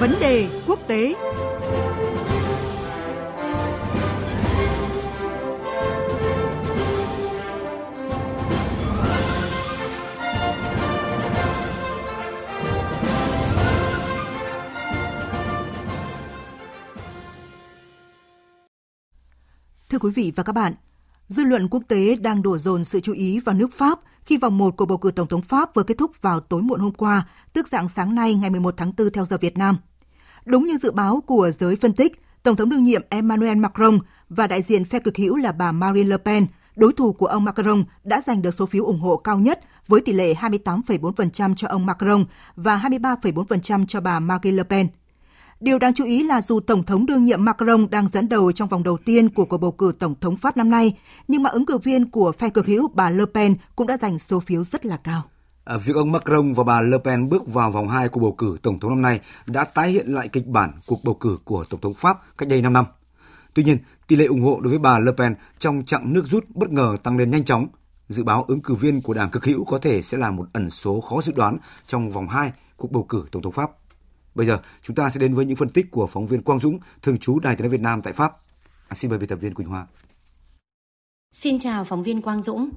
Vấn đề quốc tế Thưa quý vị và các bạn, dư luận quốc tế đang đổ dồn sự chú ý vào nước Pháp khi vòng 1 của bầu cử Tổng thống Pháp vừa kết thúc vào tối muộn hôm qua, tức dạng sáng nay ngày 11 tháng 4 theo giờ Việt Nam. Đúng như dự báo của giới phân tích, Tổng thống đương nhiệm Emmanuel Macron và đại diện phe cực hữu là bà Marine Le Pen, đối thủ của ông Macron đã giành được số phiếu ủng hộ cao nhất với tỷ lệ 28,4% cho ông Macron và 23,4% cho bà Marine Le Pen – Điều đáng chú ý là dù Tổng thống đương nhiệm Macron đang dẫn đầu trong vòng đầu tiên của cuộc bầu cử Tổng thống Pháp năm nay, nhưng mà ứng cử viên của phe cực hữu bà Le Pen cũng đã giành số phiếu rất là cao. À, việc ông Macron và bà Le Pen bước vào vòng 2 của bầu cử Tổng thống năm nay đã tái hiện lại kịch bản cuộc bầu cử của Tổng thống Pháp cách đây 5 năm. Tuy nhiên, tỷ lệ ủng hộ đối với bà Le Pen trong chặng nước rút bất ngờ tăng lên nhanh chóng. Dự báo ứng cử viên của đảng cực hữu có thể sẽ là một ẩn số khó dự đoán trong vòng 2 cuộc bầu cử Tổng thống Pháp. Bây giờ chúng ta sẽ đến với những phân tích của phóng viên Quang Dũng, thường trú Đài Tiếng nói Việt Nam tại Pháp. À, xin mời biên tập viên Quỳnh Hoa. Xin chào phóng viên Quang Dũng.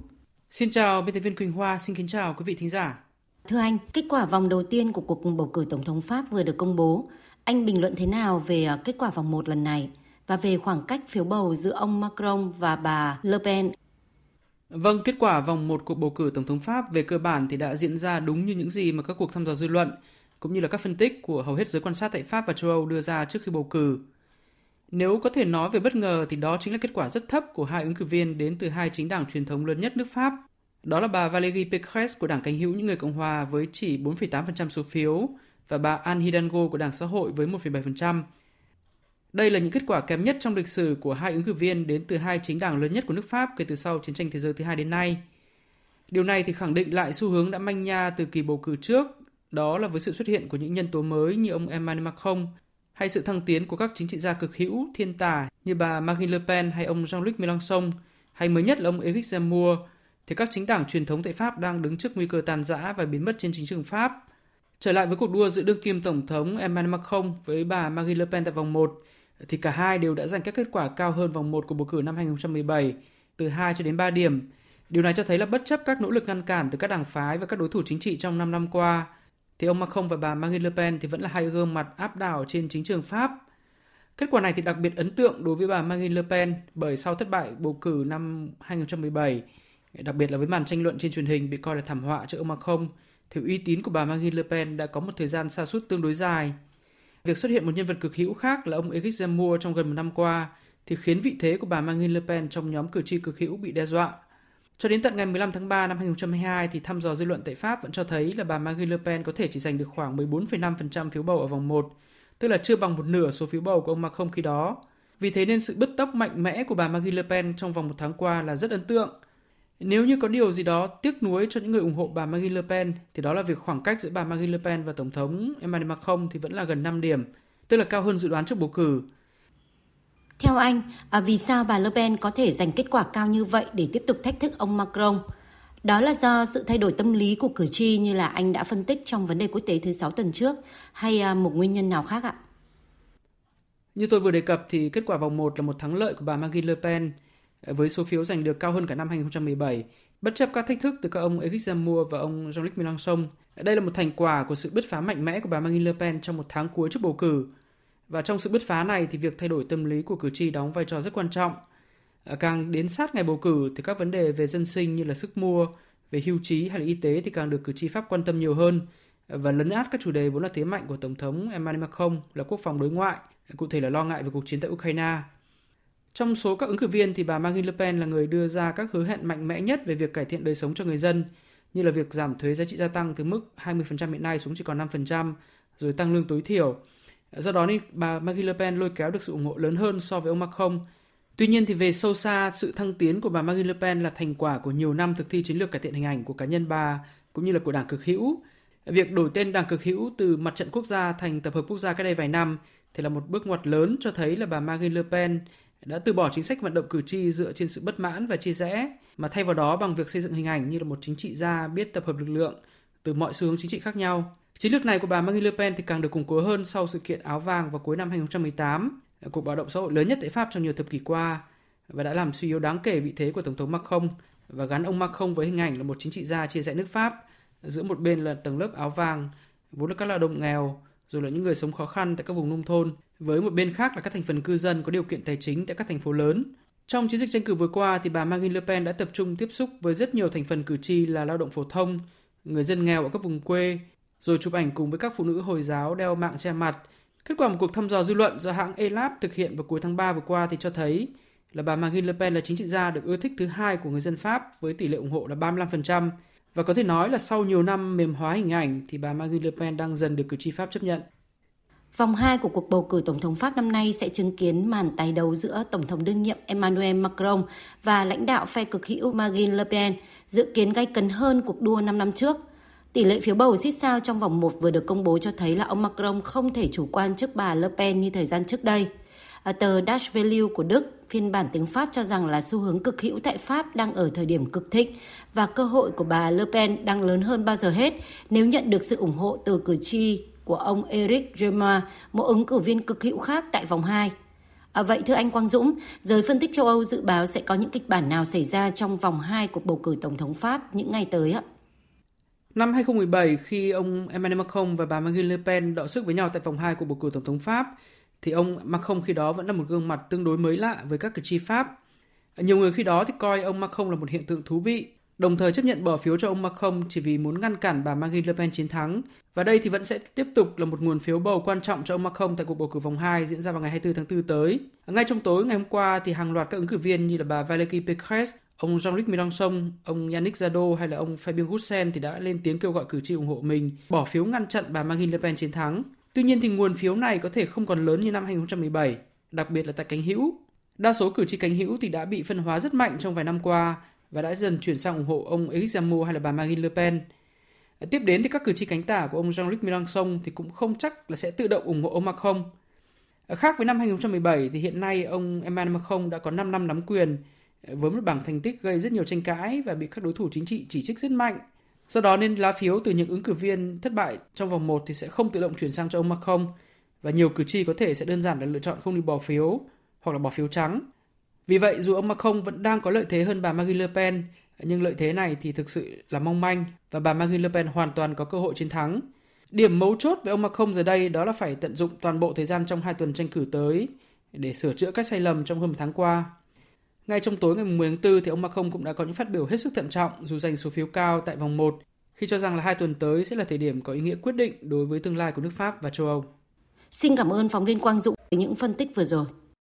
Xin chào biên tập viên Quỳnh Hoa, xin kính chào quý vị thính giả. Thưa anh, kết quả vòng đầu tiên của cuộc bầu cử tổng thống Pháp vừa được công bố. Anh bình luận thế nào về à, kết quả vòng 1 lần này và về khoảng cách phiếu bầu giữa ông Macron và bà Le Pen? Vâng, kết quả vòng 1 cuộc bầu cử tổng thống Pháp về cơ bản thì đã diễn ra đúng như những gì mà các cuộc thăm dò dư luận cũng như là các phân tích của hầu hết giới quan sát tại Pháp và châu Âu đưa ra trước khi bầu cử. Nếu có thể nói về bất ngờ thì đó chính là kết quả rất thấp của hai ứng cử viên đến từ hai chính đảng truyền thống lớn nhất nước Pháp. Đó là bà Valérie Pécresse của đảng cánh hữu những người Cộng hòa với chỉ 4,8% số phiếu và bà Anne Hidalgo của đảng xã hội với 1,7%. Đây là những kết quả kém nhất trong lịch sử của hai ứng cử viên đến từ hai chính đảng lớn nhất của nước Pháp kể từ sau chiến tranh thế giới thứ hai đến nay. Điều này thì khẳng định lại xu hướng đã manh nha từ kỳ bầu cử trước đó là với sự xuất hiện của những nhân tố mới như ông Emmanuel Macron hay sự thăng tiến của các chính trị gia cực hữu, thiên tài như bà Marine Le Pen hay ông Jean-Luc Mélenchon hay mới nhất là ông Eric Zemmour, thì các chính đảng truyền thống tại Pháp đang đứng trước nguy cơ tàn rã và biến mất trên chính trường Pháp. Trở lại với cuộc đua giữa đương kim tổng thống Emmanuel Macron với bà Marine Le Pen tại vòng 1, thì cả hai đều đã giành các kết quả cao hơn vòng 1 của bầu cử năm 2017, từ 2 cho đến 3 điểm. Điều này cho thấy là bất chấp các nỗ lực ngăn cản từ các đảng phái và các đối thủ chính trị trong 5 năm qua, thì ông Macron và bà Marine Le Pen thì vẫn là hai gương mặt áp đảo trên chính trường Pháp. Kết quả này thì đặc biệt ấn tượng đối với bà Marine Le Pen bởi sau thất bại bầu cử năm 2017, đặc biệt là với màn tranh luận trên truyền hình bị coi là thảm họa cho ông Macron, thì uy tín của bà Marine Le Pen đã có một thời gian sa sút tương đối dài. Việc xuất hiện một nhân vật cực hữu khác là ông Eric Zemmour trong gần một năm qua thì khiến vị thế của bà Marine Le Pen trong nhóm cử tri cực hữu bị đe dọa. Cho đến tận ngày 15 tháng 3 năm 2022 thì thăm dò dư luận tại Pháp vẫn cho thấy là bà Marine Le Pen có thể chỉ giành được khoảng 14,5% phiếu bầu ở vòng 1, tức là chưa bằng một nửa số phiếu bầu của ông Macron khi đó. Vì thế nên sự bứt tốc mạnh mẽ của bà Marine Le Pen trong vòng một tháng qua là rất ấn tượng. Nếu như có điều gì đó tiếc nuối cho những người ủng hộ bà Marine Le Pen thì đó là việc khoảng cách giữa bà Marine Le Pen và Tổng thống Emmanuel Macron thì vẫn là gần 5 điểm, tức là cao hơn dự đoán trước bầu cử. Theo anh, à, vì sao bà Le Pen có thể giành kết quả cao như vậy để tiếp tục thách thức ông Macron? Đó là do sự thay đổi tâm lý của cử tri như là anh đã phân tích trong vấn đề quốc tế thứ sáu tuần trước hay à, một nguyên nhân nào khác ạ? Như tôi vừa đề cập thì kết quả vòng 1 là một thắng lợi của bà Marine Le Pen à, với số phiếu giành được cao hơn cả năm 2017, bất chấp các thách thức từ các ông Eric Zemmour và ông Jean-Luc Mélenchon. Đây là một thành quả của sự bứt phá mạnh mẽ của bà Marine Le Pen trong một tháng cuối trước bầu cử và trong sự bứt phá này thì việc thay đổi tâm lý của cử tri đóng vai trò rất quan trọng. À, càng đến sát ngày bầu cử thì các vấn đề về dân sinh như là sức mua, về hưu trí hay là y tế thì càng được cử tri Pháp quan tâm nhiều hơn và lấn át các chủ đề vốn là thế mạnh của Tổng thống Emmanuel Macron là quốc phòng đối ngoại, cụ thể là lo ngại về cuộc chiến tại Ukraine. Trong số các ứng cử viên thì bà Marine Le Pen là người đưa ra các hứa hẹn mạnh mẽ nhất về việc cải thiện đời sống cho người dân, như là việc giảm thuế giá trị gia tăng từ mức 20% hiện nay xuống chỉ còn 5%, rồi tăng lương tối thiểu, Do đó nên bà Marine Le Pen lôi kéo được sự ủng hộ lớn hơn so với ông Macron. Tuy nhiên thì về sâu xa, sự thăng tiến của bà Marine Le Pen là thành quả của nhiều năm thực thi chiến lược cải thiện hình ảnh của cá nhân bà cũng như là của đảng cực hữu. Việc đổi tên đảng cực hữu từ mặt trận quốc gia thành tập hợp quốc gia cách đây vài năm thì là một bước ngoặt lớn cho thấy là bà Marine Le Pen đã từ bỏ chính sách vận động cử tri dựa trên sự bất mãn và chia rẽ, mà thay vào đó bằng việc xây dựng hình ảnh như là một chính trị gia biết tập hợp lực lượng từ mọi xu hướng chính trị khác nhau. Chiến lược này của bà Marine Le Pen thì càng được củng cố hơn sau sự kiện áo vàng vào cuối năm 2018, cuộc bạo động xã hội lớn nhất tại Pháp trong nhiều thập kỷ qua và đã làm suy yếu đáng kể vị thế của Tổng thống Macron và gắn ông Macron với hình ảnh là một chính trị gia chia rẽ nước Pháp. Giữa một bên là tầng lớp áo vàng, vốn là các lao động nghèo, rồi là những người sống khó khăn tại các vùng nông thôn, với một bên khác là các thành phần cư dân có điều kiện tài chính tại các thành phố lớn. Trong chiến dịch tranh cử vừa qua thì bà Marine Le Pen đã tập trung tiếp xúc với rất nhiều thành phần cử tri là lao động phổ thông, người dân nghèo ở các vùng quê, rồi chụp ảnh cùng với các phụ nữ Hồi giáo đeo mạng che mặt. Kết quả một cuộc thăm dò dư luận do hãng Elab thực hiện vào cuối tháng 3 vừa qua thì cho thấy là bà Marine Le Pen là chính trị gia được ưa thích thứ hai của người dân Pháp với tỷ lệ ủng hộ là 35%. Và có thể nói là sau nhiều năm mềm hóa hình ảnh thì bà Marine Le Pen đang dần được cử tri Pháp chấp nhận. Vòng 2 của cuộc bầu cử Tổng thống Pháp năm nay sẽ chứng kiến màn tái đấu giữa Tổng thống đương nhiệm Emmanuel Macron và lãnh đạo phe cực hữu Marine Le Pen, dự kiến gay cấn hơn cuộc đua 5 năm trước. Tỷ lệ phiếu bầu xích sao trong vòng 1 vừa được công bố cho thấy là ông Macron không thể chủ quan trước bà Le Pen như thời gian trước đây. À, tờ Dash Value của Đức, phiên bản tiếng Pháp cho rằng là xu hướng cực hữu tại Pháp đang ở thời điểm cực thịnh và cơ hội của bà Le Pen đang lớn hơn bao giờ hết nếu nhận được sự ủng hộ từ cử tri của ông Eric Jema, một ứng cử viên cực hữu khác tại vòng 2. À, vậy thưa anh Quang Dũng, giới phân tích châu Âu dự báo sẽ có những kịch bản nào xảy ra trong vòng 2 cuộc bầu cử Tổng thống Pháp những ngày tới ạ? Năm 2017, khi ông Emmanuel Macron và bà Marine Le Pen đọ sức với nhau tại vòng 2 của bầu cử Tổng thống Pháp, thì ông Macron khi đó vẫn là một gương mặt tương đối mới lạ với các cử tri Pháp. Nhiều người khi đó thì coi ông Macron là một hiện tượng thú vị, đồng thời chấp nhận bỏ phiếu cho ông Macron chỉ vì muốn ngăn cản bà Marine Le Pen chiến thắng. Và đây thì vẫn sẽ tiếp tục là một nguồn phiếu bầu quan trọng cho ông Macron tại cuộc bầu cử vòng 2 diễn ra vào ngày 24 tháng 4 tới. Ngay trong tối ngày hôm qua thì hàng loạt các ứng cử viên như là bà Valérie Pécresse, ông Jean-Luc Mélenchon, ông Yannick Jadot hay là ông Fabien Roussel thì đã lên tiếng kêu gọi cử tri ủng hộ mình bỏ phiếu ngăn chặn bà Marine Le Pen chiến thắng. Tuy nhiên thì nguồn phiếu này có thể không còn lớn như năm 2017, đặc biệt là tại cánh hữu. Đa số cử tri cánh hữu thì đã bị phân hóa rất mạnh trong vài năm qua và đã dần chuyển sang ủng hộ ông Éric Zemmour hay là bà Marine Le Pen. Tiếp đến thì các cử tri cánh tả của ông Jean-Luc Mélenchon thì cũng không chắc là sẽ tự động ủng hộ ông Macron. Khác với năm 2017 thì hiện nay ông Emmanuel Macron đã có 5 năm nắm quyền với một bảng thành tích gây rất nhiều tranh cãi và bị các đối thủ chính trị chỉ trích rất mạnh. Do đó nên lá phiếu từ những ứng cử viên thất bại trong vòng 1 thì sẽ không tự động chuyển sang cho ông Macron và nhiều cử tri có thể sẽ đơn giản là lựa chọn không đi bỏ phiếu hoặc là bỏ phiếu trắng. Vì vậy, dù ông Macron vẫn đang có lợi thế hơn bà Marine Le Pen, nhưng lợi thế này thì thực sự là mong manh và bà Marine Le Pen hoàn toàn có cơ hội chiến thắng. Điểm mấu chốt với ông Macron giờ đây đó là phải tận dụng toàn bộ thời gian trong hai tuần tranh cử tới để sửa chữa các sai lầm trong hơn một tháng qua. Ngay trong tối ngày 10 tháng 4 thì ông Macron cũng đã có những phát biểu hết sức thận trọng dù giành số phiếu cao tại vòng 1 khi cho rằng là hai tuần tới sẽ là thời điểm có ý nghĩa quyết định đối với tương lai của nước Pháp và châu Âu. Xin cảm ơn phóng viên Quang Dũng với những phân tích vừa rồi.